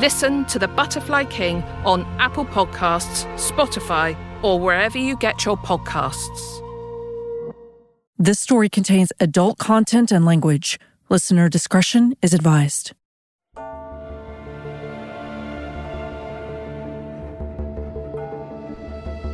Listen to The Butterfly King on Apple Podcasts, Spotify, or wherever you get your podcasts. This story contains adult content and language. Listener discretion is advised.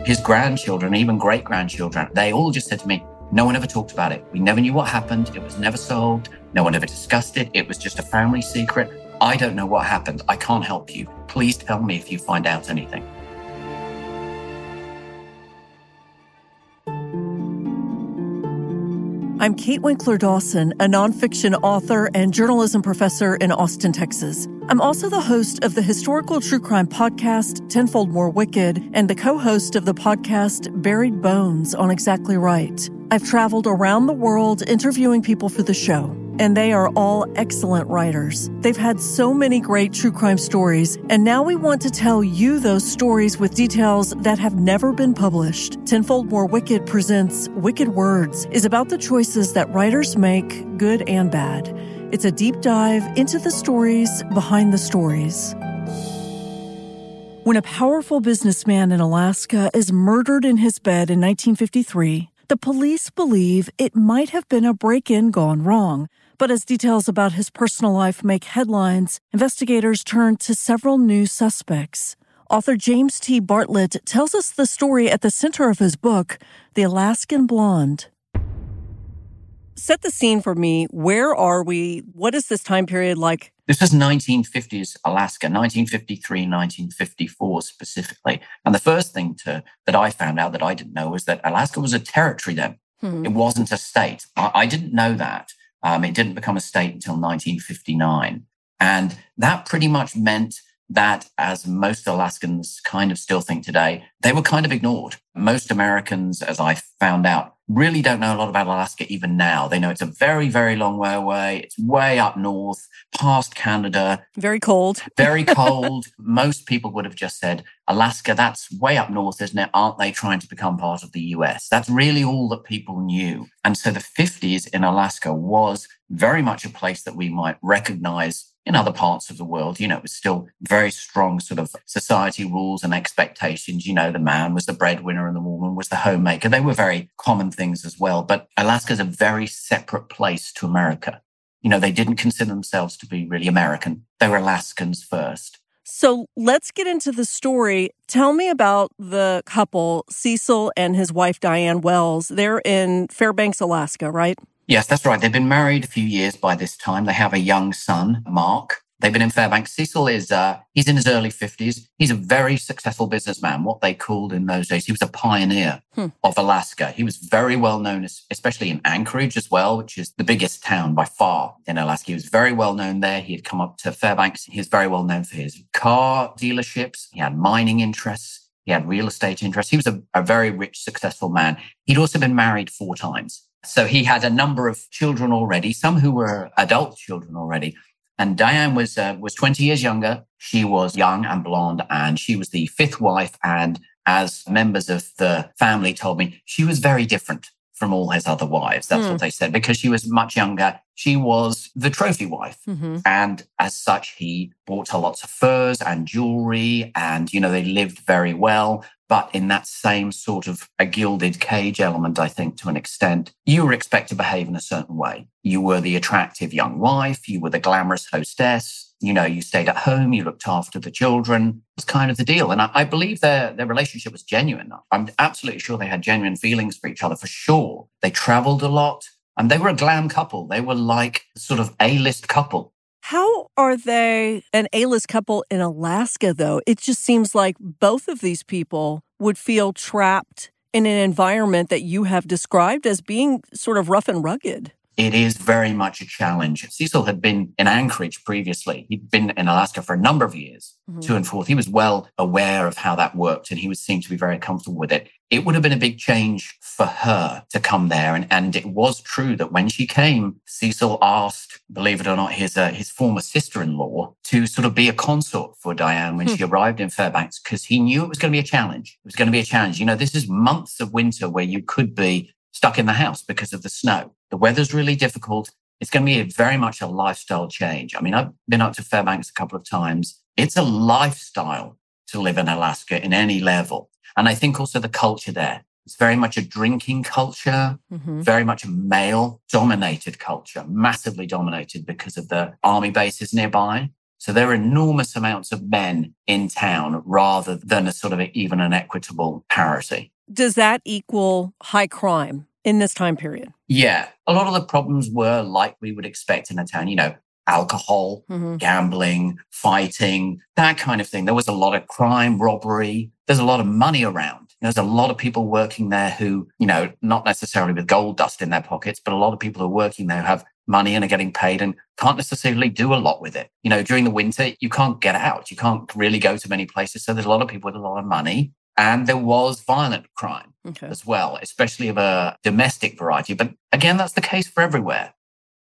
His grandchildren, even great grandchildren, they all just said to me, no one ever talked about it. We never knew what happened. It was never solved. No one ever discussed it. It was just a family secret. I don't know what happened. I can't help you. Please tell me if you find out anything. I'm Kate Winkler Dawson, a nonfiction author and journalism professor in Austin, Texas. I'm also the host of the historical true crime podcast, Tenfold More Wicked, and the co host of the podcast, Buried Bones on Exactly Right. I've traveled around the world interviewing people for the show, and they are all excellent writers. They've had so many great true crime stories, and now we want to tell you those stories with details that have never been published. Tenfold More Wicked presents Wicked Words is about the choices that writers make, good and bad. It's a deep dive into the stories behind the stories. When a powerful businessman in Alaska is murdered in his bed in 1953, the police believe it might have been a break in gone wrong. But as details about his personal life make headlines, investigators turn to several new suspects. Author James T. Bartlett tells us the story at the center of his book, The Alaskan Blonde. Set the scene for me. Where are we? What is this time period like? This is 1950s Alaska, 1953, 1954 specifically. And the first thing to, that I found out that I didn't know was that Alaska was a territory then. Hmm. It wasn't a state. I, I didn't know that. Um, it didn't become a state until 1959. And that pretty much meant that, as most Alaskans kind of still think today, they were kind of ignored. Most Americans, as I found out, really don't know a lot about Alaska even now. They know it's a very, very long way away. It's way up north, past Canada. Very cold. very cold. Most people would have just said, Alaska, that's way up north, isn't it? Aren't they trying to become part of the US? That's really all that people knew. And so the 50s in Alaska was very much a place that we might recognize in other parts of the world, you know, it was still very strong sort of society rules and expectations. You know, the man was the breadwinner and the woman was the homemaker. They were very common things as well. But Alaska is a very separate place to America. You know, they didn't consider themselves to be really American. They were Alaskans first. So let's get into the story. Tell me about the couple, Cecil and his wife, Diane Wells. They're in Fairbanks, Alaska, right? Yes, that's right. They've been married a few years by this time. They have a young son, Mark. They've been in Fairbanks. Cecil is, uh, he's in his early 50s. He's a very successful businessman, what they called in those days. He was a pioneer hmm. of Alaska. He was very well known, especially in Anchorage as well, which is the biggest town by far in Alaska. He was very well known there. He had come up to Fairbanks. He was very well known for his car dealerships. He had mining interests. He had real estate interests. He was a, a very rich, successful man. He'd also been married four times. So he had a number of children already, some who were adult children already. And Diane was uh, was 20 years younger. She was young and blonde, and she was the fifth wife. And as members of the family told me, she was very different from all his other wives. That's mm. what they said, because she was much younger. She was the trophy wife. Mm-hmm. And as such, he bought her lots of furs and jewelry. And, you know, they lived very well but in that same sort of a gilded cage element, I think, to an extent, you were expected to behave in a certain way. You were the attractive young wife, you were the glamorous hostess, you know, you stayed at home, you looked after the children. It's kind of the deal. And I, I believe their, their relationship was genuine. I'm absolutely sure they had genuine feelings for each other for sure. They traveled a lot and they were a glam couple. They were like sort of A-list couple. How are they an A list couple in Alaska, though? It just seems like both of these people would feel trapped in an environment that you have described as being sort of rough and rugged. It is very much a challenge. Cecil had been in Anchorage previously. He'd been in Alaska for a number of years, mm-hmm. to and forth. He was well aware of how that worked and he was seemed to be very comfortable with it. It would have been a big change for her to come there. And, and it was true that when she came, Cecil asked, believe it or not, his, uh, his former sister-in-law to sort of be a consort for Diane when hmm. she arrived in Fairbanks because he knew it was going to be a challenge. It was going to be a challenge. You know, this is months of winter where you could be stuck in the house because of the snow. The weather's really difficult. It's going to be a, very much a lifestyle change. I mean, I've been up to Fairbanks a couple of times. It's a lifestyle to live in Alaska in any level. And I think also the culture there. It's very much a drinking culture, mm-hmm. very much a male dominated culture, massively dominated because of the army bases nearby. So there are enormous amounts of men in town rather than a sort of even an equitable parity. Does that equal high crime in this time period? Yeah. A lot of the problems were like we would expect in a town, you know, alcohol, mm-hmm. gambling, fighting, that kind of thing. There was a lot of crime, robbery. There's a lot of money around. There's a lot of people working there who, you know, not necessarily with gold dust in their pockets, but a lot of people who are working there who have money and are getting paid and can't necessarily do a lot with it. You know, during the winter, you can't get out. You can't really go to many places. So there's a lot of people with a lot of money. And there was violent crime okay. as well, especially of a domestic variety. But again, that's the case for everywhere.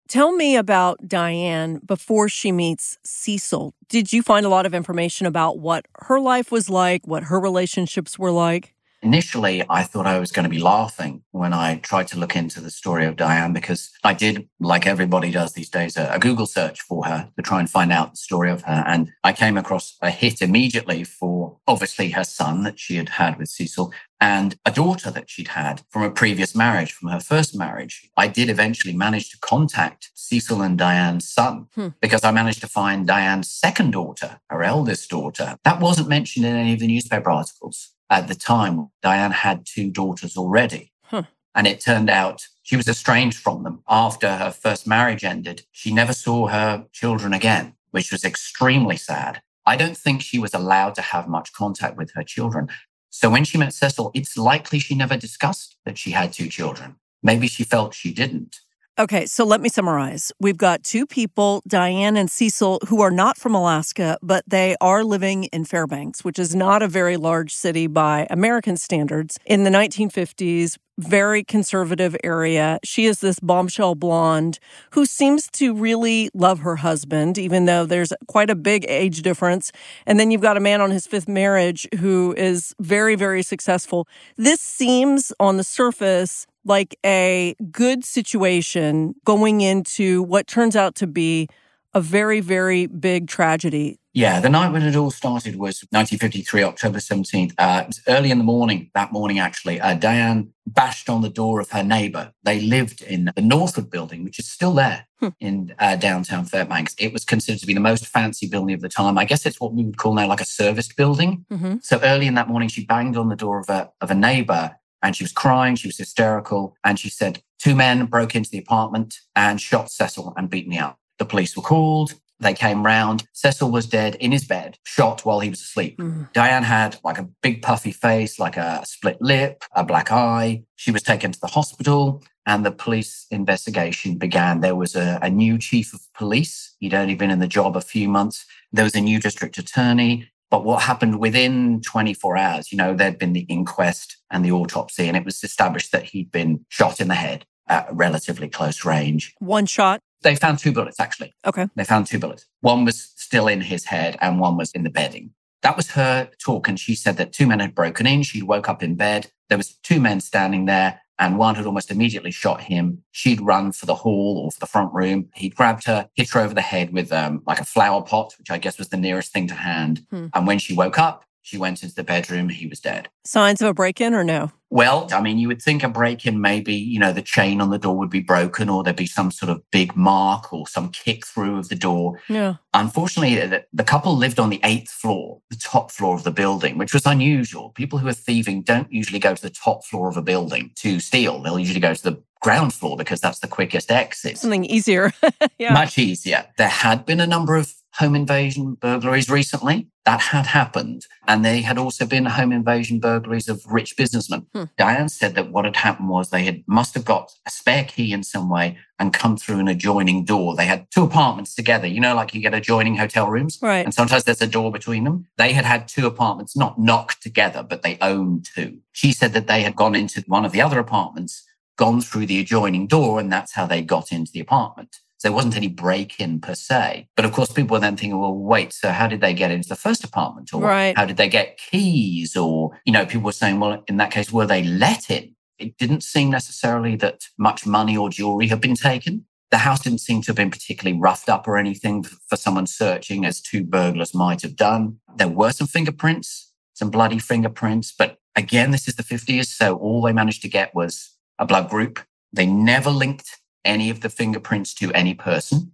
Tell me about Diane before she meets Cecil. Did you find a lot of information about what her life was like, what her relationships were like? Initially, I thought I was going to be laughing when I tried to look into the story of Diane because I did, like everybody does these days, a, a, Google search for her to try and find out the story of her. And I came across a hit immediately for obviously her son that she had had with Cecil and a daughter that she'd had from a previous marriage, from her first marriage. I did eventually manage to contact Cecil and Diane's son hmm. because I managed to find Diane's second daughter, her eldest daughter. That wasn't mentioned in any of the newspaper articles at the time, Diane had two daughters already. Huh. And it turned out she was estranged from them after her first marriage ended. She never saw her children again, which was extremely sad. I don't think she was allowed to have much contact with her children. So when she met Cecil, it's likely she never discussed that she had two children. Maybe she felt she didn't. Okay, so let me summarize. We've got two people, Diane and Cecil, who are not from Alaska, but they are living in Fairbanks, which is not a very large city by American standards. In the 1950s, very conservative area. She is this bombshell blonde who seems to really love her husband, even though there's quite a big age difference. And then you've got a man on his fifth marriage who is very, very successful. This seems on the surface like a good situation going into what turns out to be a very, very big tragedy. Yeah, the night when it all started was 1953, October 17th. Uh, early in the morning, that morning actually. Uh, Diane bashed on the door of her neighbor. They lived in the Northward building, which is still there hmm. in uh, downtown Fairbanks. It was considered to be the most fancy building of the time. I guess it's what we would call now like a serviced building. Mm-hmm. So early in that morning, she banged on the door of a, of a neighbor and she was crying. She was hysterical. And she said, two men broke into the apartment and shot Cecil and beat me up. The police were called. They came round. Cecil was dead in his bed, shot while he was asleep. Mm. Diane had like a big puffy face, like a split lip, a black eye. She was taken to the hospital and the police investigation began. There was a, a new chief of police. He'd only been in the job a few months. There was a new district attorney. But what happened within 24 hours, you know, there'd been the inquest and the autopsy, and it was established that he'd been shot in the head at relatively close range. One shot? They found two bullets, actually. Okay. They found two bullets. One was still in his head, and one was in the bedding. That was her talk. And she said that two men had broken in. She woke up in bed. There was two men standing there and one had almost immediately shot him. She'd run for the hall or for the front room. He grabbed her, hit her over the head with um, like a flower pot, which I guess was the nearest thing to hand. Hmm. And when she woke up, she went into the bedroom. He was dead. Signs of a break in or no? Well, I mean, you would think a break in, maybe, you know, the chain on the door would be broken or there'd be some sort of big mark or some kick through of the door. Yeah. Unfortunately, the, the couple lived on the eighth floor, the top floor of the building, which was unusual. People who are thieving don't usually go to the top floor of a building to steal. They'll usually go to the ground floor because that's the quickest exit. Something easier. yeah. Much easier. There had been a number of home invasion burglaries recently. That had happened. And they had also been home invasion burglaries of rich businessmen. Hmm. Diane said that what had happened was they had must have got a spare key in some way and come through an adjoining door. They had two apartments together, you know, like you get adjoining hotel rooms. Right. And sometimes there's a door between them. They had had two apartments, not knocked together, but they owned two. She said that they had gone into one of the other apartments, gone through the adjoining door, and that's how they got into the apartment. So there wasn't any break in per se. But of course, people were then thinking, well, wait, so how did they get into the first apartment? Or right. how did they get keys? Or, you know, people were saying, well, in that case, were they let in? It didn't seem necessarily that much money or jewelry had been taken. The house didn't seem to have been particularly roughed up or anything for someone searching, as two burglars might have done. There were some fingerprints, some bloody fingerprints. But again, this is the 50s. So all they managed to get was a blood group. They never linked any of the fingerprints to any person.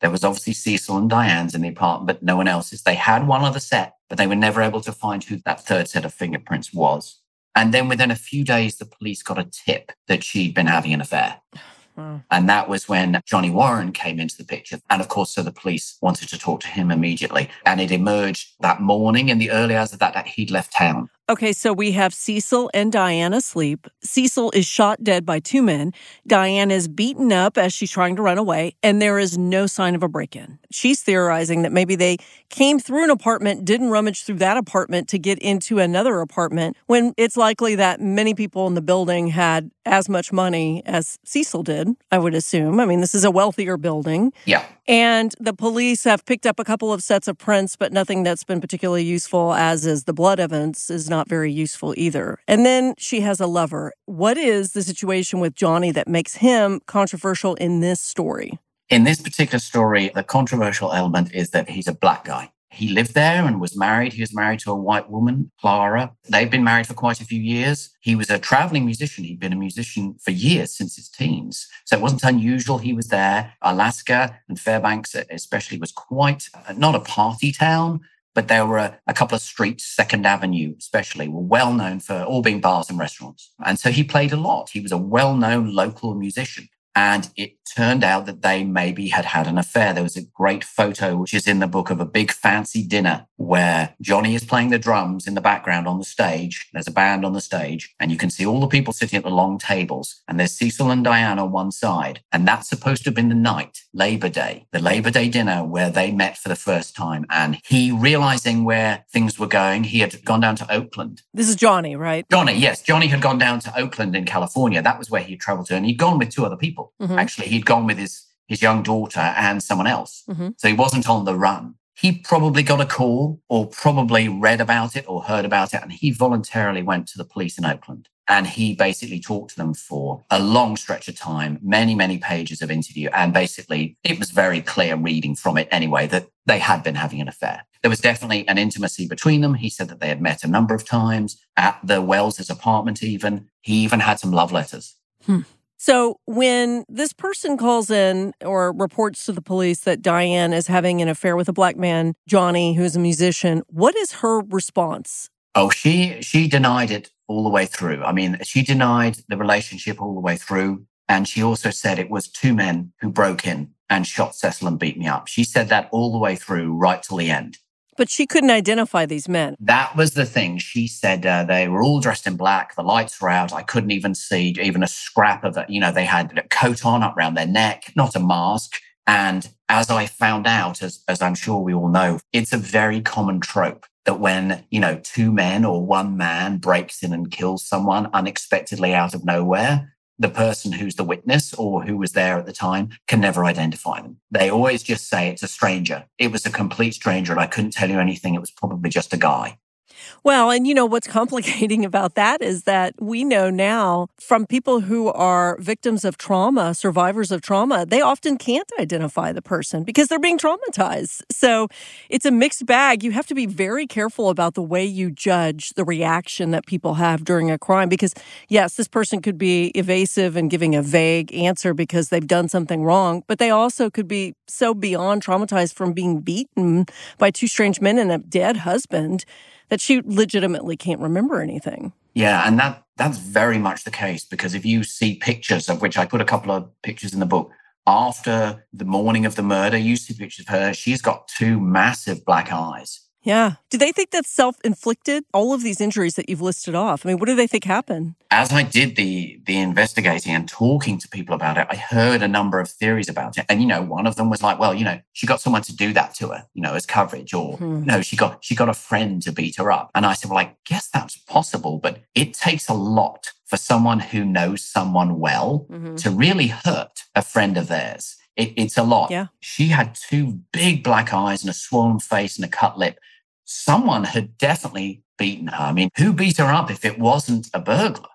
There was obviously Cecil and Diane's in the apartment, but no one else's. They had one other set, but they were never able to find who that third set of fingerprints was. And then within a few days, the police got a tip that she'd been having an affair. And that was when Johnny Warren came into the picture. And of course, so the police wanted to talk to him immediately. And it emerged that morning in the early hours of that, that he'd left town. Okay, so we have Cecil and Diane asleep. Cecil is shot dead by two men. Diane is beaten up as she's trying to run away, and there is no sign of a break in. She's theorizing that maybe they came through an apartment, didn't rummage through that apartment to get into another apartment, when it's likely that many people in the building had as much money as Cecil did, I would assume. I mean, this is a wealthier building. Yeah. And the police have picked up a couple of sets of prints, but nothing that's been particularly useful, as is the blood evidence, is not very useful either. And then she has a lover. What is the situation with Johnny that makes him controversial in this story? In this particular story, the controversial element is that he's a black guy. He lived there and was married. He was married to a white woman, Clara. They've been married for quite a few years. He was a traveling musician. He'd been a musician for years since his teens. So it wasn't unusual he was there. Alaska and Fairbanks, especially, was quite uh, not a party town, but there were a, a, couple of streets, Second Avenue especially, were well known for all being bars and restaurants. And so he played a lot. He was a well known local musician. And it turned out that they maybe had had an affair. There was a great photo, which is in the book of a big fancy dinner where Johnny is playing the drums in the background on the stage. There's a band on the stage and you can see all the people sitting at the long tables and there's Cecil and Diane on one side. And that's supposed to have been the night, Labor Day, the Labor Day dinner where they met for the first time. And he realizing where things were going, he had gone down to Oakland. This is Johnny, right? Johnny, yes. Johnny had gone down to Oakland in California. That was where he traveled to. And he'd gone with two other people. Mm-hmm. Actually, he'd gone with his his young daughter and someone else. Mm-hmm. So he wasn't on the run. He probably got a call or probably read about it or heard about it. And he voluntarily went to the police in Oakland. And he basically talked to them for a long stretch of time, many, many pages of interview. And basically, it was very clear reading from it anyway that they had been having an affair. There was definitely an intimacy between them. He said that they had met a number of times at the Wells's apartment, even. He even had some love letters. Hmm. So when this person calls in or reports to the police that Diane is having an affair with a black man, Johnny, who's a musician, what is her response? Oh, she she denied it all the way through. I mean, she denied the relationship all the way through. And she also said it was two men who broke in and shot Cecil and beat me up. She said that all the way through, right till the end. But she couldn't identify these men. That was the thing. She said uh, they were all dressed in black. The lights were out. I couldn't even see even a scrap of it. You know, they had a coat on up around their neck, not a mask. And as I found out, as, as I'm sure we all know, it's a very common trope that when, you know, two men or one man breaks in and kills someone unexpectedly out of nowhere, the person who's the witness or who was there at the time can never identify them. They always just say it's a stranger. It was a complete stranger and I couldn't tell you anything. It was probably just a guy. Well, and you know what's complicating about that is that we know now from people who are victims of trauma, survivors of trauma, they often can't identify the person because they're being traumatized. So it's a mixed bag. You have to be very careful about the way you judge the reaction that people have during a crime because, yes, this person could be evasive and giving a vague answer because they've done something wrong, but they also could be so beyond traumatized from being beaten by two strange men and a dead husband that she legitimately can't remember anything. Yeah, and that That's very much the case because if you see pictures of which I put a couple of pictures in the book after the morning of the murder, you see pictures of her. She's got two massive black eyes. Yeah. Do they think that's self inflicted? All of these injuries that you've listed off. I mean, what do they think happened? As I did the the investigating and talking to people about it, I heard a number of theories about it. And you know, one of them was like, well, you know, she got someone to do that to her, you know, as coverage, or hmm. no, she got she got a friend to beat her up. And I said, well, I guess that's possible, but it takes a lot for someone who knows someone well mm-hmm. to really hurt a friend of theirs. It, it's a lot. Yeah. She had two big black eyes and a swollen face and a cut lip someone had definitely beaten her. I mean, who beat her up if it wasn't a burglar?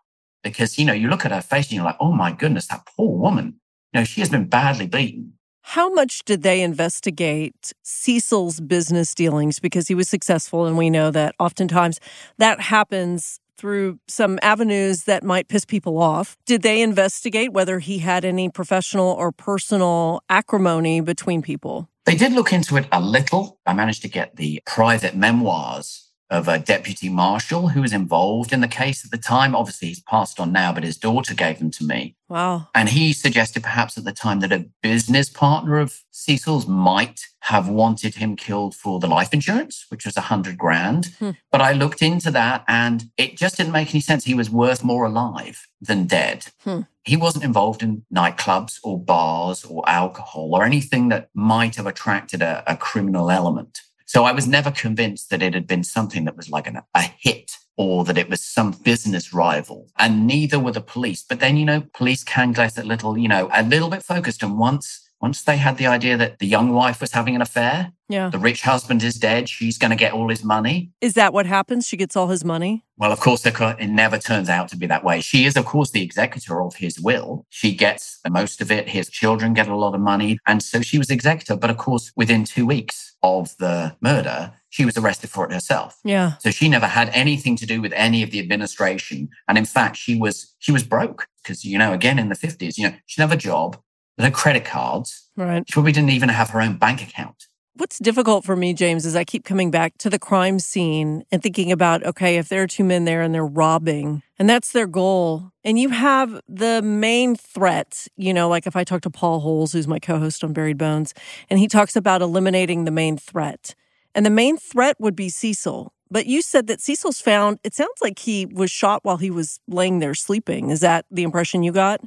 Because, you know, you look at her face and you're like, oh my goodness, that poor woman. You know, she has been badly beaten. How much did they investigate Cecil's business dealings? Because he was successful, and we know that oftentimes that happens through some avenues that might piss people off. Did they investigate whether he had any professional or personal acrimony between people? They did look into it a little. I managed to get the private memoirs of a deputy marshal who was involved in the case at the time. Obviously, he's passed on now, but his daughter gave them to me. Wow. And he suggested perhaps at the time that a business partner of Cecil's might have wanted him killed for the life insurance, which was a hundred grand. Hmm. But I looked into that and it just didn't make any sense. He was worth more alive than dead. Hmm. He wasn't involved in nightclubs or bars or alcohol or anything that might have attracted a, a criminal element. So I was never convinced that it had been something that was like an, a hit or that it was some business rival. And neither were the police. But then, you know, police can get a little, you know, a little bit focused. And once once they had the idea that the young wife was having an affair, yeah. the rich husband is dead, she's going to get all his money. Is that what happens? She gets all his money? Well, of course, it never turns out to be that way. She is, of course, the executor of his will. She gets the most of it. His children get a lot of money. And so she was executor. But of course, within two weeks of the murder, she was arrested for it herself. Yeah. So she never had anything to do with any of the administration. And in fact, she was she was broke because, you know, again in the 50s, you know, she didn't have a job no credit cards. Right. She probably didn't even have her own bank account. What's difficult for me, James, is I keep coming back to the crime scene and thinking about okay, if there are two men there and they're robbing, and that's their goal, and you have the main threat, you know, like if I talk to Paul Holes, who's my co host on Buried Bones, and he talks about eliminating the main threat. And the main threat would be Cecil. But you said that Cecil's found, it sounds like he was shot while he was laying there sleeping. Is that the impression you got?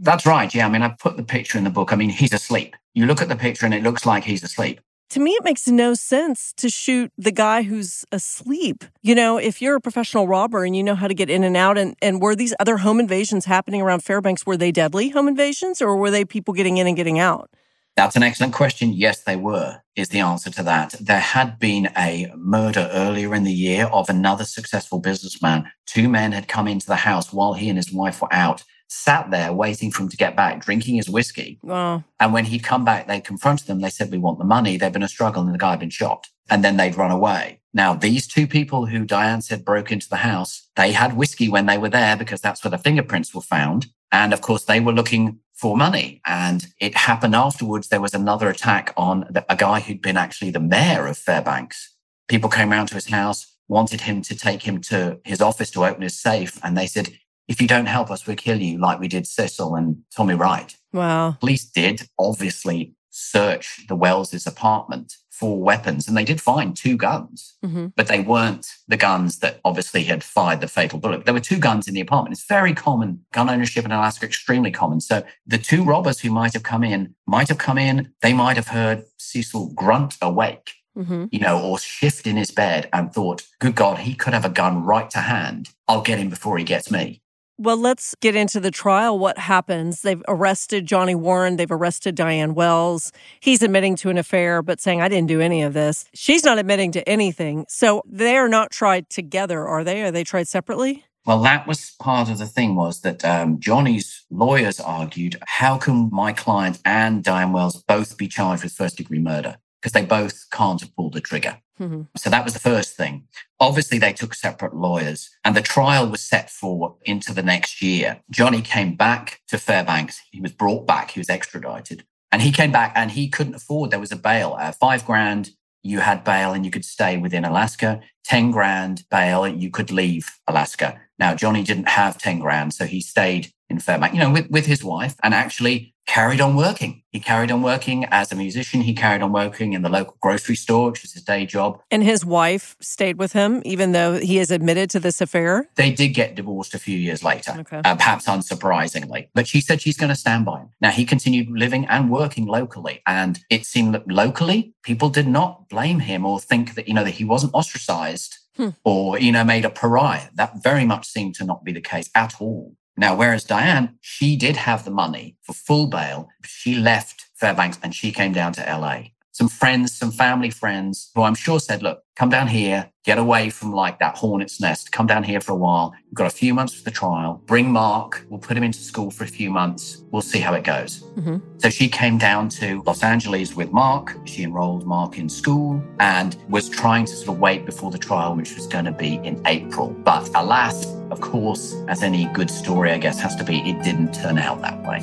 That's right. Yeah. I mean, I put the picture in the book. I mean, he's asleep. You look at the picture and it looks like he's asleep. To me, it makes no sense to shoot the guy who's asleep. You know, if you're a professional robber and you know how to get in and out, and, and were these other home invasions happening around Fairbanks, were they deadly home invasions or were they people getting in and getting out? That's an excellent question. Yes, they were, is the answer to that. There had been a murder earlier in the year of another successful businessman. Two men had come into the house while he and his wife were out sat there waiting for him to get back, drinking his whiskey. Wow. And when he'd come back, they confronted them. They said, We want the money. There'd been a struggle and the guy had been shot. And then they'd run away. Now, these two people who Diane said broke into the house, they had whiskey when they were there because that's where the fingerprints were found. And of course, they were looking for money. And it happened afterwards. There was another attack on a guy who'd been actually the mayor of Fairbanks. People came around to his house, wanted him to take him to his office to open his safe. And they said, if you don't help us, we'll kill you, like we did Cecil and Tommy Wright. Wow. Police did obviously search the Wells's apartment for weapons, and they did find two guns, mm-hmm. but they weren't the guns that obviously had fired the fatal bullet. There were two guns in the apartment. It's very common. Gun ownership in Alaska, extremely common. So the two robbers who might have come in might have come in, they might have heard Cecil grunt awake. Mm-hmm. You know, or shift in his bed and thought, good God, he could have a gun right to hand. I'll get him before he gets me. Well, let's get into the trial. What happens? They've arrested Johnny Warren. They've arrested Diane Wells. He's admitting to an affair, but saying, I didn't do any of this. She's not admitting to anything. So they're not tried together, are they? Are they tried separately? Well, that was part of the thing was that um, Johnny's lawyers argued, how can my client and Diane Wells both be charged with first degree murder? Because they both can't have pulled the trigger. Mm-hmm. So that was the first thing. Obviously, they took separate lawyers and the trial was set for into the next year. Johnny came back to Fairbanks. He was brought back. He was extradited and he came back and he couldn't afford, there was a bail, uh, five grand you had bail and you could stay within Alaska. 10 grand bail, you could leave Alaska. Now, Johnny didn't have 10 grand, so he stayed in Fairbanks, you know, with, with his wife and actually carried on working. He carried on working as a musician. He carried on working in the local grocery store, which was his day job. And his wife stayed with him, even though he has admitted to this affair? They did get divorced a few years later, Okay. uh, perhaps unsurprisingly. But she said she's going to stand by him. Now, he continued living and working locally. And it seemed that locally, people did not blame him or think that, you know, that he wasn't ostracized Hmm. or, you know, made a pariah. That very much seemed to not be the case at all. Now, whereas Diane, she did have the money for full bail. She left Fairbanks and she came down to LA. Some friends, some family friends who I'm sure said, look, come down here, get away from like that hornet's nest, come down here for a while. We've got a few months for the trial. Bring Mark. We'll put him into school for a few months. We'll see how it goes. Mhm. So she came down to Los Angeles with Mark. She enrolled Mark in school and was trying to sort of wait before the trial, which was going to be in April. But alas, of course, as any good story, I guess, has to be, it didn't turn out that way.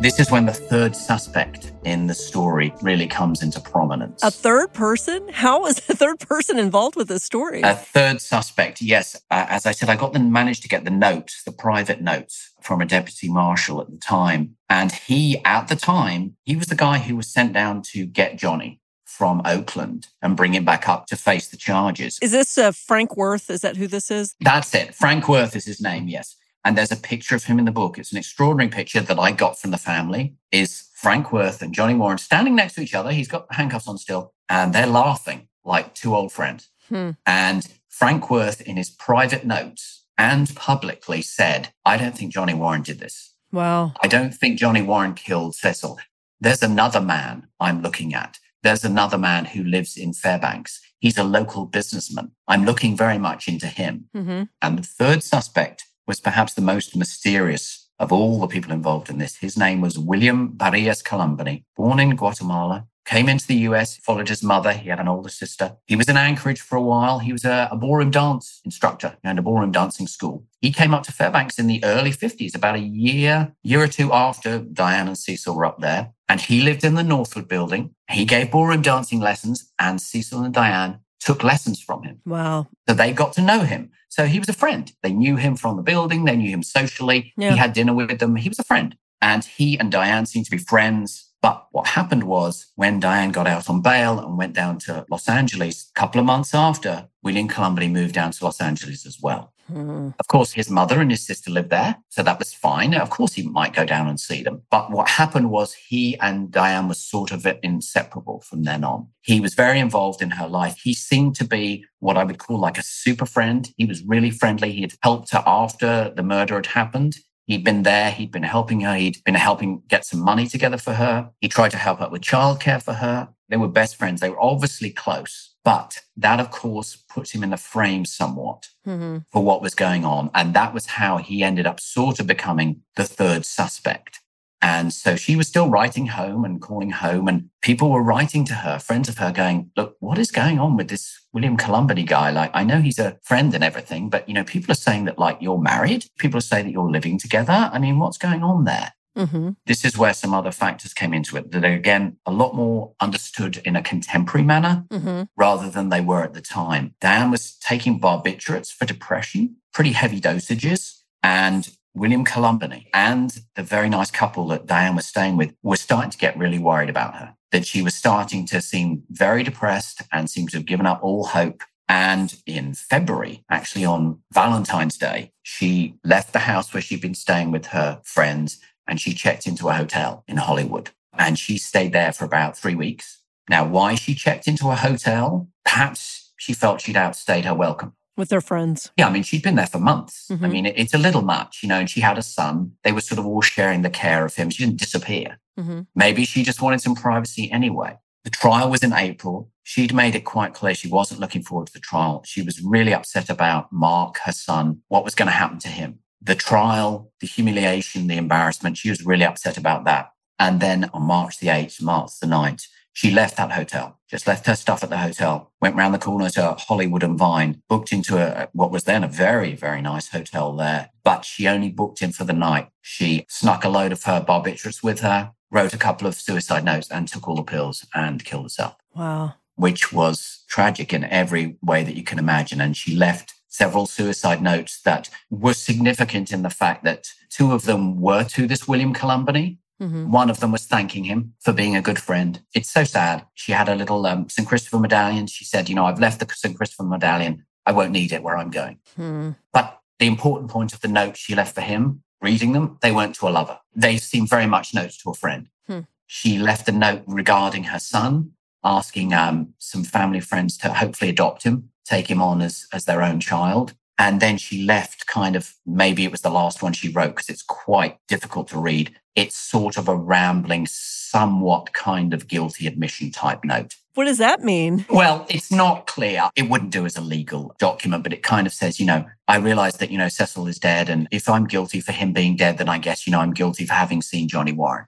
This is when the third suspect in the story really comes into prominence. A third person? How is a third person involved with this story? A third suspect, yes. Uh, as I said, I got the managed to get the notes, the private notes from a deputy marshal at the time. And he, at the time, he was the guy who was sent down to get Johnny from Oakland and bring him back up to face the charges. is this uh, Frank Worth? Is that who this is? That's it. Frank Worth is his name, yes. And there's a picture of him in the book. It's an extraordinary picture that I got from the family. Is Frank Worth and Johnny Warren standing next to each other. He's got handcuffs on still, and they're laughing like two old friends. Hmm. And Frank Worth, in his private notes and publicly, said, I don't think Johnny Warren did this. Wow. I don't think Johnny Warren killed Cecil. There's another man I'm looking at. There's another man who lives in Fairbanks. He's a local businessman. I'm looking very much into him. hmm And the third suspect was perhaps the most mysterious of all the people involved in this. His name was William Barrias Columbani, born in Guatemala, came into the US, followed his mother. He had an older sister. He was in Anchorage for a while. He was a, a ballroom dance instructor and a ballroom dancing school. He came up to Fairbanks in the early 50s, about a year, year or two after Diane and Cecil were up there. And he lived in the Northward building. He gave ballroom dancing lessons, and Cecil and Diane took lessons from him. Wow. So they got to know him. So he was a friend. They knew him from the building. They knew him socially. Yeah. He had dinner with them. He was a friend. And he and Diane seemed to be friends. But what happened was when Diane got out on bail and went down to Los Angeles, a couple of months after, William Columbany moved down to Los Angeles as well. Hmm. Of course, his mother and his sister lived there. So that was fine. Of course, he might go down and see them. But what happened was he and Diane were sort of inseparable from then on. He was very involved in her life. He seemed to be what I would call like a super friend. He was really friendly. He had helped her after the murder had happened. He'd been there. He'd been helping her. He'd been helping get some money together for her. He tried to help her with childcare for her. They were best friends. They were obviously close, but that, of course, put him in the frame somewhat hmm for what was going on. And that was how he ended up sort of becoming the third suspect. And so she was still writing home and calling home, and people were writing to her, friends of her, going, Look, what is going on with this William Columbany guy? Like, I know he's a friend and everything, but you know, people are saying that like you're married. People are saying that you're living together. I mean, what's going on there? Hmm This is where some other factors came into it that are again a lot more understood in a contemporary manner hmm rather than they were at the time. Diane was taking barbiturates for depression, pretty heavy dosages, and William Columbany and the very nice couple that Diane was staying with were starting to get really worried about her, that she was starting to seem very depressed and seemed to have given up all hope. And in February, actually on Valentine's Day, she left the house where she'd been staying with her friends and she checked into a hotel in Hollywood. And she stayed there for about three weeks. Now, why she checked into a hotel, perhaps she felt she'd outstayed her welcome. With their friends. Yeah, I mean, she'd been there for months. I Mhm. mean, it, it's a little much, you know, and she had a son. They were sort of all sharing the care of him. She didn't disappear. Mhm. Maybe she just wanted some privacy anyway. The trial was in April. She'd made it quite clear she wasn't looking forward to the trial. She was really upset about Mark, her son, what was going to happen to him. The trial, the humiliation, the embarrassment, she was really upset about that. And then on March the 8th, March the 9th, she left that hotel, just left her stuff at the hotel, went round the corner to Hollywood and Vine, booked into a, what was then a very, very nice hotel there. But she only booked in for the night. She snuck a load of her barbiturates with her, wrote a couple of suicide notes and took all the pills and killed herself Wow. which was tragic in every way that you can imagine. And she left several suicide notes that were significant in the fact that two of them were to this William Columbany. Mhm. One of them was thanking him for being a good friend. It's so sad. She had a little um, St. Christopher medallion. She said, You know, I've left the St. Christopher medallion. I won't need it where I'm going. Hmm. But the important point of the notes she left for him, reading them, they weren't to a lover. They seemed very much notes to a friend. Hmm. She left a note regarding her son, asking um, some family friends to hopefully adopt him, take him on as, as their own child. And then she left kind of, maybe it was the last one she wrote because it's quite difficult to read. It's sort of a rambling, somewhat kind of guilty admission type note. What does that mean? Well, it's not clear. It wouldn't do as a legal document, but it kind of says, you know, I realize that, you know, Cecil is dead. And if I'm guilty for him being dead, then I guess, you know, I'm guilty for having seen Johnny Warren.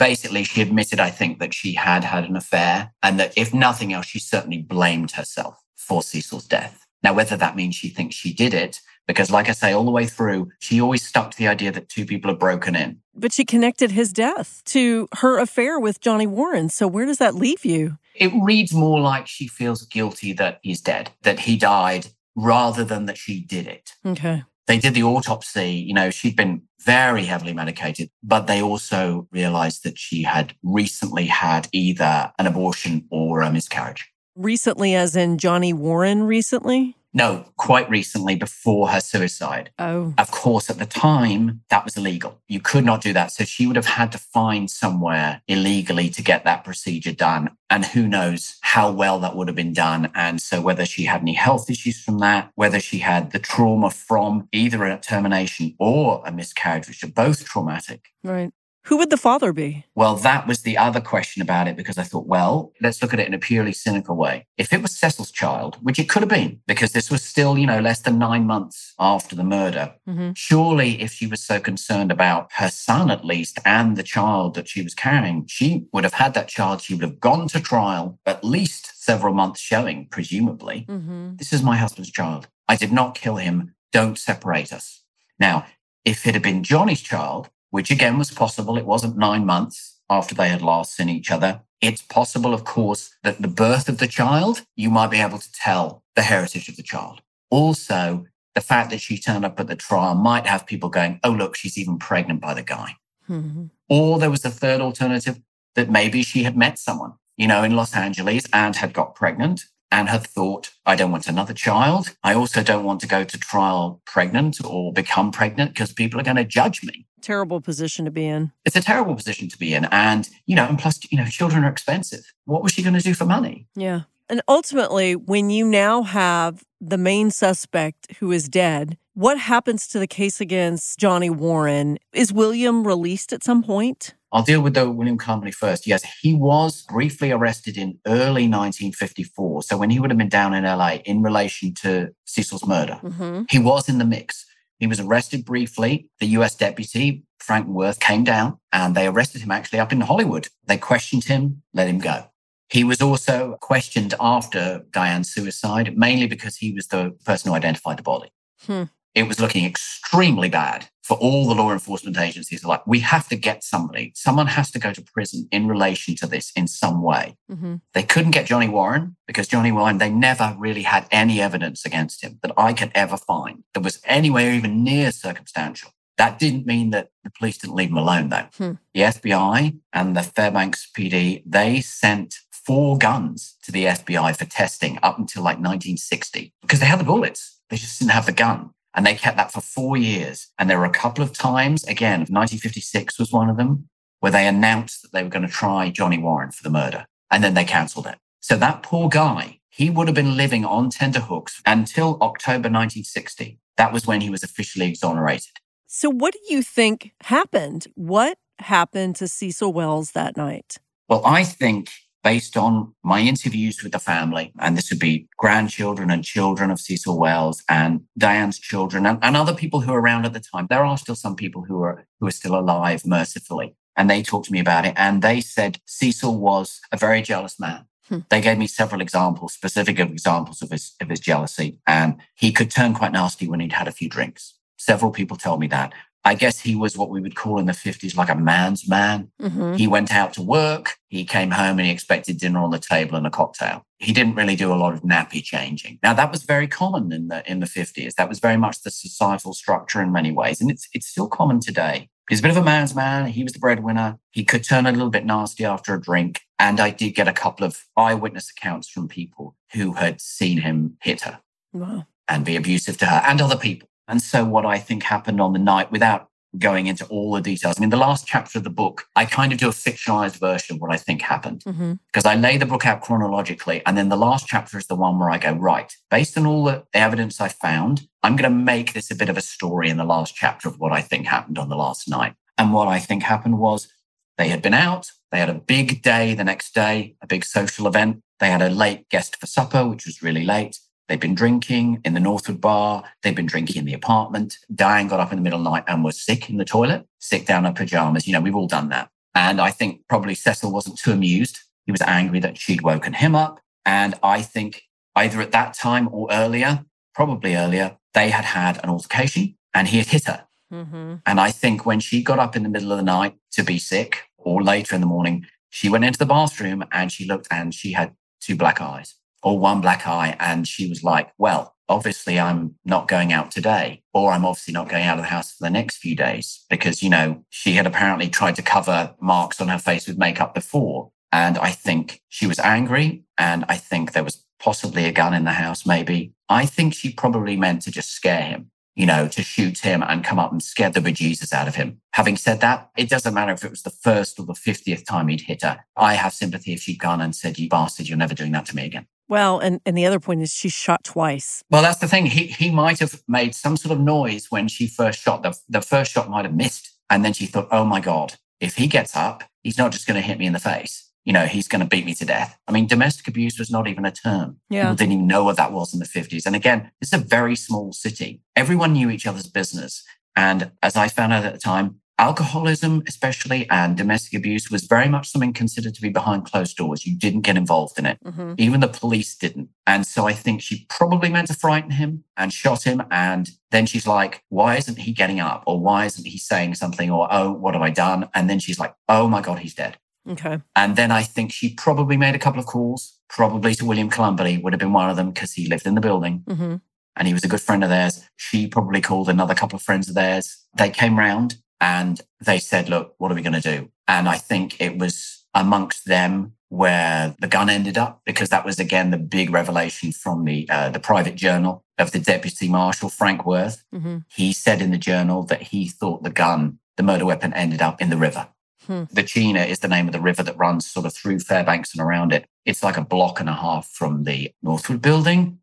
Basically, she admitted, I think, that she had had an affair and that if nothing else, she certainly blamed herself for Cecil's death. Now, whether that means she thinks she did it, because like I say, all the way through, she always stuck to the idea that two people have broken in. But she connected his death to her affair with Johnny Warren. So where does that leave you? It reads more like she feels guilty that he's dead, that he died, rather than that she did it. Okay. They did the autopsy. You know, she'd been very heavily medicated, but they also realized that she had recently had either an abortion or a miscarriage. Recently, as in Johnny Warren recently? No, quite recently before her suicide. Oh. Of course, at the time, that was illegal. You could not do that. So she would have had to find somewhere illegally to get that procedure done. And who knows how well that would have been done. And so whether she had any health issues from that, whether she had the trauma from either a termination or a miscarriage, which are both traumatic. Right. Who would the father be? Well, that was the other question about it because I thought, well, let's look at it in a purely cynical way. If it was Cecil's child, which it could have been, because this was still, you know, less than nine months after the murder, Mhm. surely if she was so concerned about her son, at least, and the child that she was carrying, she would have had that child. She would have gone to trial at least several months showing, presumably, Mm-hmm. this is my husband's child. I did not kill him. Don't separate us. Now, if it had been Johnny's child, which again was possible, it wasn't nine months after they had last seen each other. It's possible, of course, that the birth of the child, you might be able to tell the heritage of the child. Also, the fact that she turned up at the trial might have people going, oh, look, she's even pregnant by the guy. Mm-hmm. Or there was a third alternative that maybe she had met someone, you know, in Los Angeles and had got pregnant and had thought, I don't want another child. I also don't want to go to trial pregnant or become pregnant because people are going to judge me. Terrible position to be in. It's a terrible position to be in. And, you know, and plus, you know, children are expensive. What was she going to do for money? Yeah. And ultimately, when you now have the main suspect who is dead, what happens to the case against Johnny Warren? Is William released at some point? I'll deal with the William Columbany first. Yes, he was briefly arrested in early 1954. So when he would have been down in LA in relation to Cecil's murder, Mm-hmm. he was in the mix. He was arrested briefly. The US deputy, Frank Worth, came down and they arrested him actually up in Hollywood. They questioned him, let him go. He was also questioned after Diane's suicide, mainly because he was the person who identified the body. Hmm. It was looking extremely bad for all the law enforcement agencies. Like, we have to get somebody. Someone has to go to prison in relation to this in some way. Mm-hmm. They couldn't get Johnny Warren because Johnny Warren, they never really had any evidence against him that I could ever find that was anywhere even near circumstantial. That didn't mean that the police didn't leave him alone, though. Hmm. The FBI and the Fairbanks PD, they sent four guns to the FBI for testing up until like 1960 because they had the bullets. They just didn't have the gun. And they kept that for four years. And there were a couple of times, again, 1956 was one of them, where they announced that they were going to try Johnny Warren for the murder. And then they cancelled it. So that poor guy He would have been living on tenterhooks until October 1960. That was when he was officially exonerated. So, what do you think happened? What happened to Cecil Wells that night? Well, I think based on my interviews with the family, and this would be grandchildren and children of Cecil Wells and Diane's children and, and other people who were around at the time. There are still some people who are who are still alive, mercifully. And they talked to me about it. And they said Cecil was a very jealous man. Hmm. They gave me several examples, specific examples of his of his jealousy. And he could turn quite nasty when he'd had a few drinks. Several people told me that. I guess he was what we would call in the 50s like a man's man. Mm-hmm. He went out to work. He came home and he expected dinner on the table and a cocktail. He didn't really do a lot of nappy changing. Now that was very common in the in the 50s. That was very much the societal structure in many ways. And it's it's still common today. He's a bit of a man's man. He was the breadwinner. He could turn a little bit nasty after a drink. And I did get a couple of eyewitness accounts from people who had seen him hit her wow. and be abusive to her and other people. And so, what I think happened on the night, without going into all the details, I mean, the last chapter of the book, I kind of do a fictionalized version of what I think happened mm-hmm. because I lay the book out chronologically. And then the last chapter is the one where I go, right, based on all the evidence I found, I'm going to make this a bit of a story in the last chapter of what I think happened on the last night. And what I think happened was they had been out, they had a big day the next day, a big social event. They had a late guest for supper, which was really late. They'd been drinking in the Northward bar. They'd been drinking in the apartment. Diane got up in the middle of the night and was sick in the toilet, sick down her pajamas. You know, we've all done that. And I think probably Cecil wasn't too amused. He was angry that she'd woken him up. And I think either at that time or earlier, probably earlier, they had had an altercation and he had hit her. Mm-hmm. And I think when she got up in the middle of the night to be sick or later in the morning, she went into the bathroom and she looked and she had two black eyes or one black eye. And she was like, well, obviously I'm not going out today, or I'm obviously not going out of the house for the next few days because, you know, she had apparently tried to cover marks on her face with makeup before. And I think she was angry. And I think there was possibly a gun in the house, maybe. I think she probably meant to just scare him you know, to shoot him and come up and scare the bejesus out of him. Having said that, it doesn't matter if it was the first or the 50th time he'd hit her. I have sympathy if she'd gone and said, you bastard, you're never doing that to me again. Well, and, and the other point is she's shot twice. Well, that's the thing. He, he might have made some sort of noise when she first shot. The, the first shot might have missed. And then she thought, oh my God, if he gets up, he's not just going to hit me in the face you know, he's going to beat me to death. I mean, domestic abuse was not even a term. Yeah. People didn't even know what that was in the 50s. And again, it's a very small city. Everyone knew each other's business. And as I found out at the time, alcoholism, especially and domestic abuse, was very much something considered to be behind closed doors. You didn't get involved in it. Mm-hmm. Even the police didn't. And so I think she probably meant to frighten him and shot him. And then she's like, why isn't he getting up? Or why isn't he saying something? Or, oh, what have I done? And then she's like, oh my God, he's dead. Okay. And then I think she probably made a couple of calls, probably to William Columbelly would have been one of them because he lived in the building mm-hmm. and he was a good friend of theirs. She probably called another couple of friends of theirs. They came round and they said, look, what are we going to do? And I think it was amongst them where the gun ended up because that was again the big revelation from the uh, the private journal of the deputy marshal Frank Worth. Mm-hmm. He said in the journal that he thought the gun, the murder weapon, ended up in the river. Hmm. The Chena is the name of the river that runs sort of through Fairbanks and around it. It's like a block and a half from the Northward building.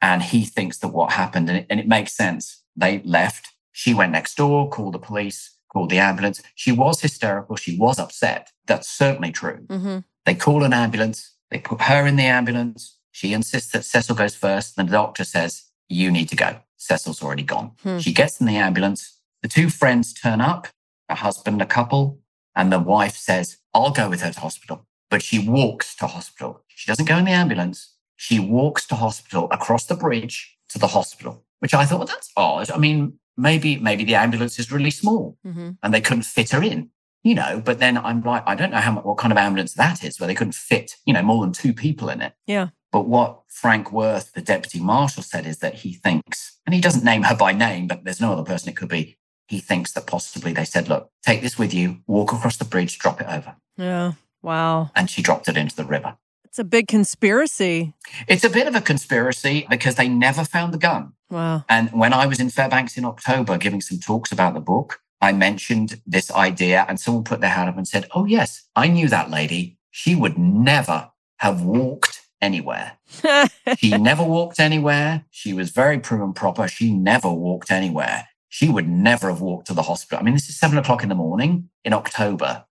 And he thinks that what happened, and it, and it makes sense. They left. She went next door, called the police, called the ambulance. She was hysterical. She was upset. That's certainly true. Mm-hmm. They call an ambulance. They put her in the ambulance. She insists that Cecil goes first. And the doctor says, You need to go. Cecil's already gone. Hmm. She gets in the ambulance. The two friends turn up, a husband, a couple. And the wife says, I'll go with her to hospital. But she walks to hospital. She doesn't go in the ambulance. She walks to hospital across the bridge to the hospital, which I thought, well, that's odd. I mean, maybe, maybe the ambulance is really small mm-hmm. and they couldn't fit her in, you know, but then I'm like, I don't know how much what kind of ambulance that is where they couldn't fit, you know, more than two people in it. Yeah. But what Frank Worth, the deputy marshal, said is that he thinks, and he doesn't name her by name, but there's no other person it could be he thinks that possibly they said, look, take this with you, walk across the bridge, drop it over. Yeah. Wow. And she dropped it into the river. It's a big conspiracy. It's a bit of a conspiracy because they never found the gun. Wow. And when I was in Fairbanks in October giving some talks about the book, I mentioned this idea and someone put their hand up and said, Oh, yes, I knew that lady. She would never have walked anywhere. she never walked anywhere. She was very prim and proper. She never walked anywhere. She would never have walked to the hospital. I mean, this is seven o'clock in the morning in October.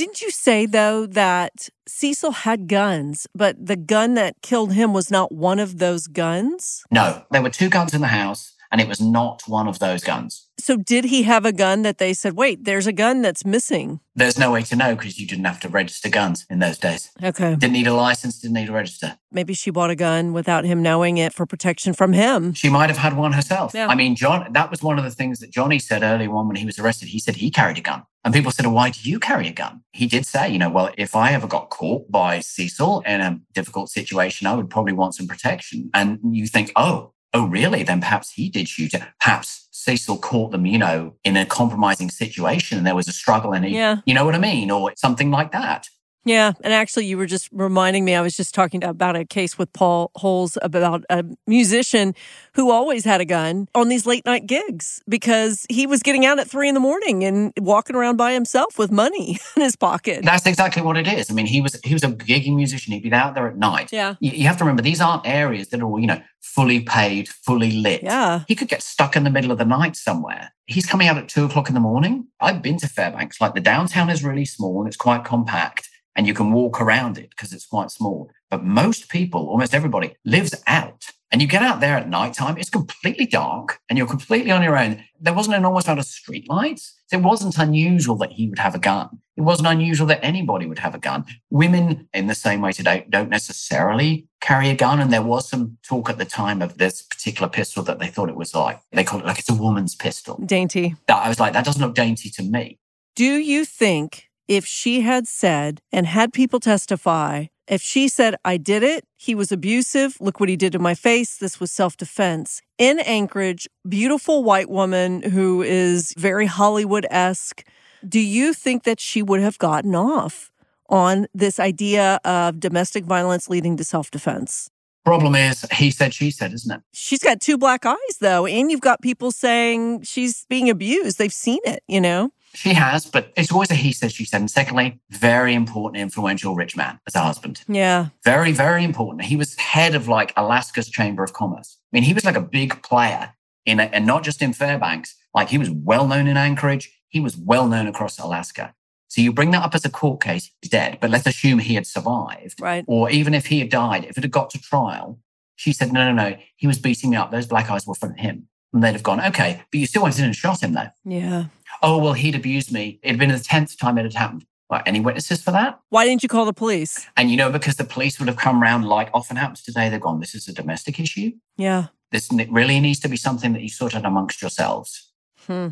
Didn't you say, though, that Cecil had guns, but the gun that killed him was not one of those guns? No, there were two guns in the house, and it was not one of those guns. So, did he have a gun that they said, wait, there's a gun that's missing? There's no way to know because you didn't have to register guns in those days. Okay. Didn't need a license, didn't need a register. Maybe she bought a gun without him knowing it for protection from him. She might have had one herself. Yeah. I mean, John, that was one of the things that Johnny said early on when he was arrested. He said he carried a gun. And people said, well, why do you carry a gun? He did say, you know, well, if I ever got caught by Cecil in a difficult situation, I would probably want some protection. And you think, oh, oh, really? Then perhaps he did shoot it. Perhaps Cecil caught them, you know, in a compromising situation and there was a struggle and he, Yeah. you know what I mean? Or something like that. Yeah. And actually, you were just reminding me, I was just talking about a case with Paul Holes about a musician who always had a gun on these late night gigs because he was getting out at three in the morning and walking around by himself with money in his pocket. That's exactly what it is. I mean, he was he was a gigging musician. He'd be out there at night. Yeah. You, you have to remember these aren't areas that are, you know, fully paid, fully lit. Yeah. He could get stuck in the middle of the night somewhere. He's coming out at two o'clock in the morning. I've been to Fairbanks. Like the downtown is really small and it's quite compact and you can walk around it because it's quite small. But most people, almost everybody, lives out. And you get out there at nighttime, it's completely dark and you're completely on your own. There wasn't an almost out of street lights. So it wasn't unusual that he would have a gun. It wasn't unusual that anybody would have a gun. Women, in the same way today, don't necessarily carry a gun. And there was some talk at the time of this particular pistol that they thought it was like, they call it like it's a woman's pistol. Dainty. That I was like, that doesn't look dainty to me. Do you think if she had said and had people testify, if she said, I did it, he was abusive, look what he did to my face, this was self defense. In Anchorage, beautiful white woman who is very Hollywood esque, do you think that she would have gotten off on this idea of domestic violence leading to self defense? Problem is, he said, she said, isn't it? She's got two black eyes, though, and you've got people saying she's being abused. They've seen it, you know? She has, but it's always a he said, she said. And secondly, very important, influential rich man as a husband. Yeah. Very, very important. He was head of like Alaska's Chamber of Commerce. I mean, he was like a big player in it, and not just in Fairbanks. Like he was well known in Anchorage. He was well known across Alaska. So you bring that up as a court case, he's dead, but let's assume he had survived. Right. Or even if he had died, if it had got to trial, she said, no, no, no, he was beating me up. Those black eyes were from him. And they'd have gone, okay, but you still went in and shot him though. Yeah. Oh, well, he'd abused me. It'd been the 10th time it had happened. Right, any witnesses for that? Why didn't you call the police? And you know, because the police would have come around like often happens today, they've gone, this is a domestic issue. Yeah. This really needs to be something that you sort out amongst yourselves. Hmm.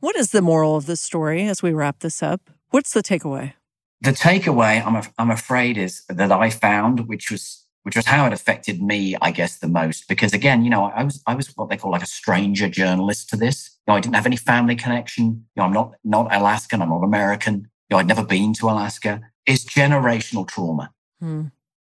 What is the moral of this story as we wrap this up? What's the takeaway? The takeaway, I'm, I'm afraid, is that I found, which was which was how it affected me, I guess, the most. Because again, you know, I was I was what they call like a stranger journalist to this. You know, I didn't have any family connection. You know, I'm not not Alaskan. I'm not American. You know, I'd never been to Alaska. It's generational trauma. Hmm.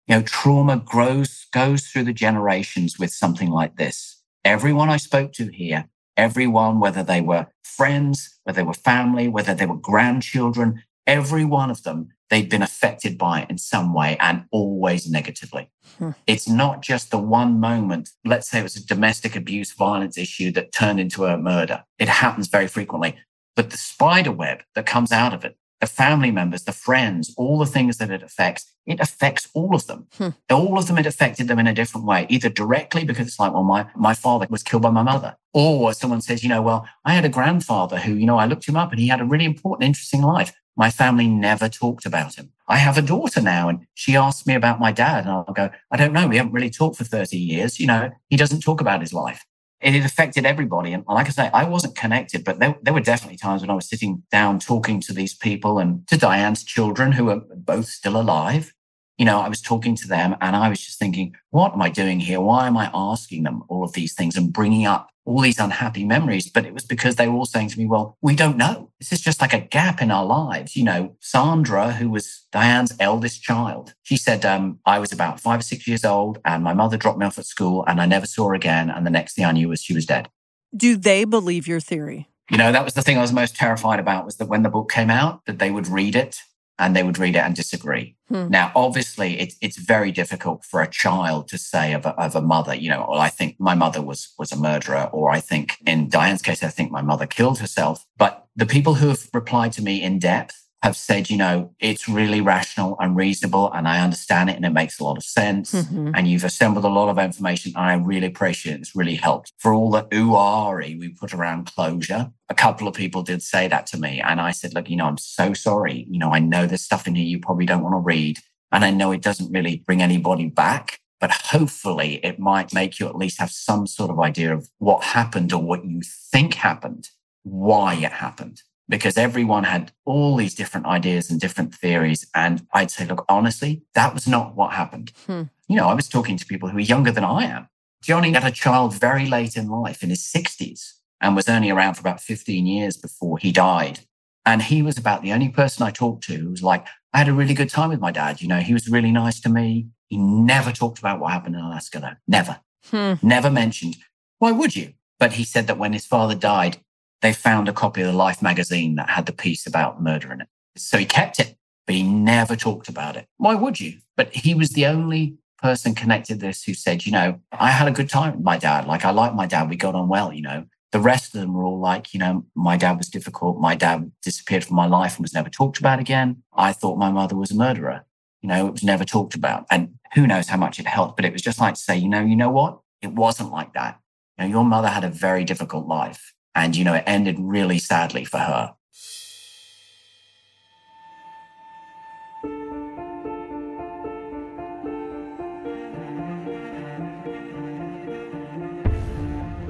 You know, trauma grows goes through the generations with something like this. Everyone I spoke to here, everyone, whether they were friends, whether they were family, whether they were grandchildren, every one of them, they'd been affected by it in some way and always negatively. Hmm. It's not just the one moment, let's say it was a domestic abuse violence issue that turned into a murder. It happens very frequently. But the spider web that comes out of it, the family members, the friends, all the things that it affects, it affects all of them. Hmm. All of them, it affected them in a different way, either directly because it's like, well, my, my father was killed by my mother. Or someone says, you know, well, I had a grandfather who, you know, I looked him up and he had a really important, interesting life. My family never talked about him. I have a daughter now and she asks me about my dad and I'll go, I don't know. We haven't really talked for 30 years. You know, he doesn't talk about his life. It affected everybody. And like I say, I wasn't connected, but there, there were definitely times when I was sitting down talking to these people and to Diane's children who are both still alive. You know, I was talking to them and I was just thinking, what am I doing here? Why am I asking them all of these things and bringing up all these unhappy memories? But it was because they were all saying to me, well, we don't know. This is just like a gap in our lives. You know, Sandra, who was Diane's eldest child, she said, um, I was about five or six years old and my mother dropped me off at school and I never saw her again. And the next thing I knew was she was dead. Do they believe your theory? You know, that was the thing I was most terrified about was that when the book came out, that they would read it and they would read it and disagree. Hmm. Now, obviously, it's it's very difficult for a child to say of a, of a mother, you know, well, I think my mother was was a murderer, or I think in Diane's case, I think my mother killed herself. But the people who have replied to me in depth have said, you know, it's really rational and reasonable, and I understand it, and it makes a lot of sense. Mhm. And you've assembled a lot of information, and I really appreciate it. It's really helped. For all the ooh we put around closure, a couple of people did say that to me, and I said, look, you know, I'm so sorry. You know, I know there's stuff in here you probably don't want to read, and I know it doesn't really bring anybody back. But hopefully, it might make you at least have some sort of idea of what happened or what you think happened, why it happened because everyone had all these different ideas and different theories. And I'd say, look, honestly, that was not what happened. Hmm. You know, I was talking to people who are younger than I am. Johnny had a child very late in life in his 60s and was only around for about 15 years before he died. And he was about the only person I talked to who was like, I had a really good time with my dad. You know, he was really nice to me. He never talked about what happened in Alaska, though. Never, Hmm. never mentioned. Why would you? But he said that when his father died, they found a copy of the Life magazine that had the piece about murder in it. So he kept it, but he never talked about it. Why would you? But he was the only person connected to this who said, you know, I had a good time with my dad. Like I liked my dad. We got on well, you know. The rest of them were all like, you know, my dad was difficult. My dad disappeared from my life and was never talked about again. I thought my mother was a murderer. You know, it was never talked about. And who knows how much it helped, but it was just like to say, you know, you know what? It wasn't like that. You know, your mother had a very difficult life. And, you know, it ended really sadly for her.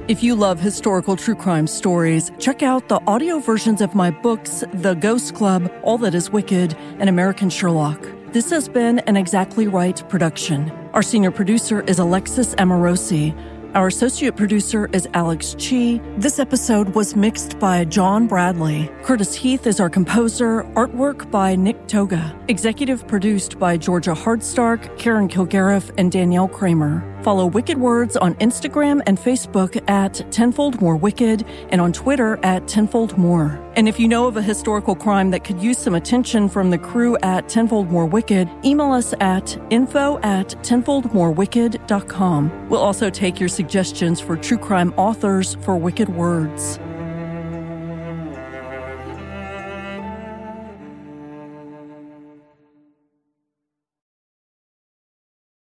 If you love historical true crime stories, check out the audio versions of my books, The Ghost Club, All That Is Wicked, and American Sherlock. This has been an Exactly Right production. Our senior producer is Alexis Amorosi. Our associate producer is Alex Chi. This episode was mixed by John Bradley. Curtis Heath is our composer. Artwork by Nick Toga. Executive produced by Georgia Hardstark, Karen Kilgariff, and Danielle Kramer. Follow Wicked Words on Instagram and Facebook at Tenfold More Wicked and on Twitter at Tenfold More. And if you know of a historical crime that could use some attention from the crew at Tenfold More Wicked, email us at info at tenfoldmorewicked.com. We'll also take your suggestions for true crime authors for Wicked Words.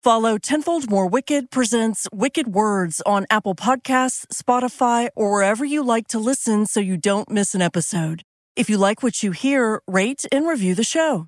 Follow Tenfold More Wicked presents Wicked Words on Apple Podcasts, Spotify, or wherever you like to listen so you don't miss an episode. If you like what you hear, rate and review the show.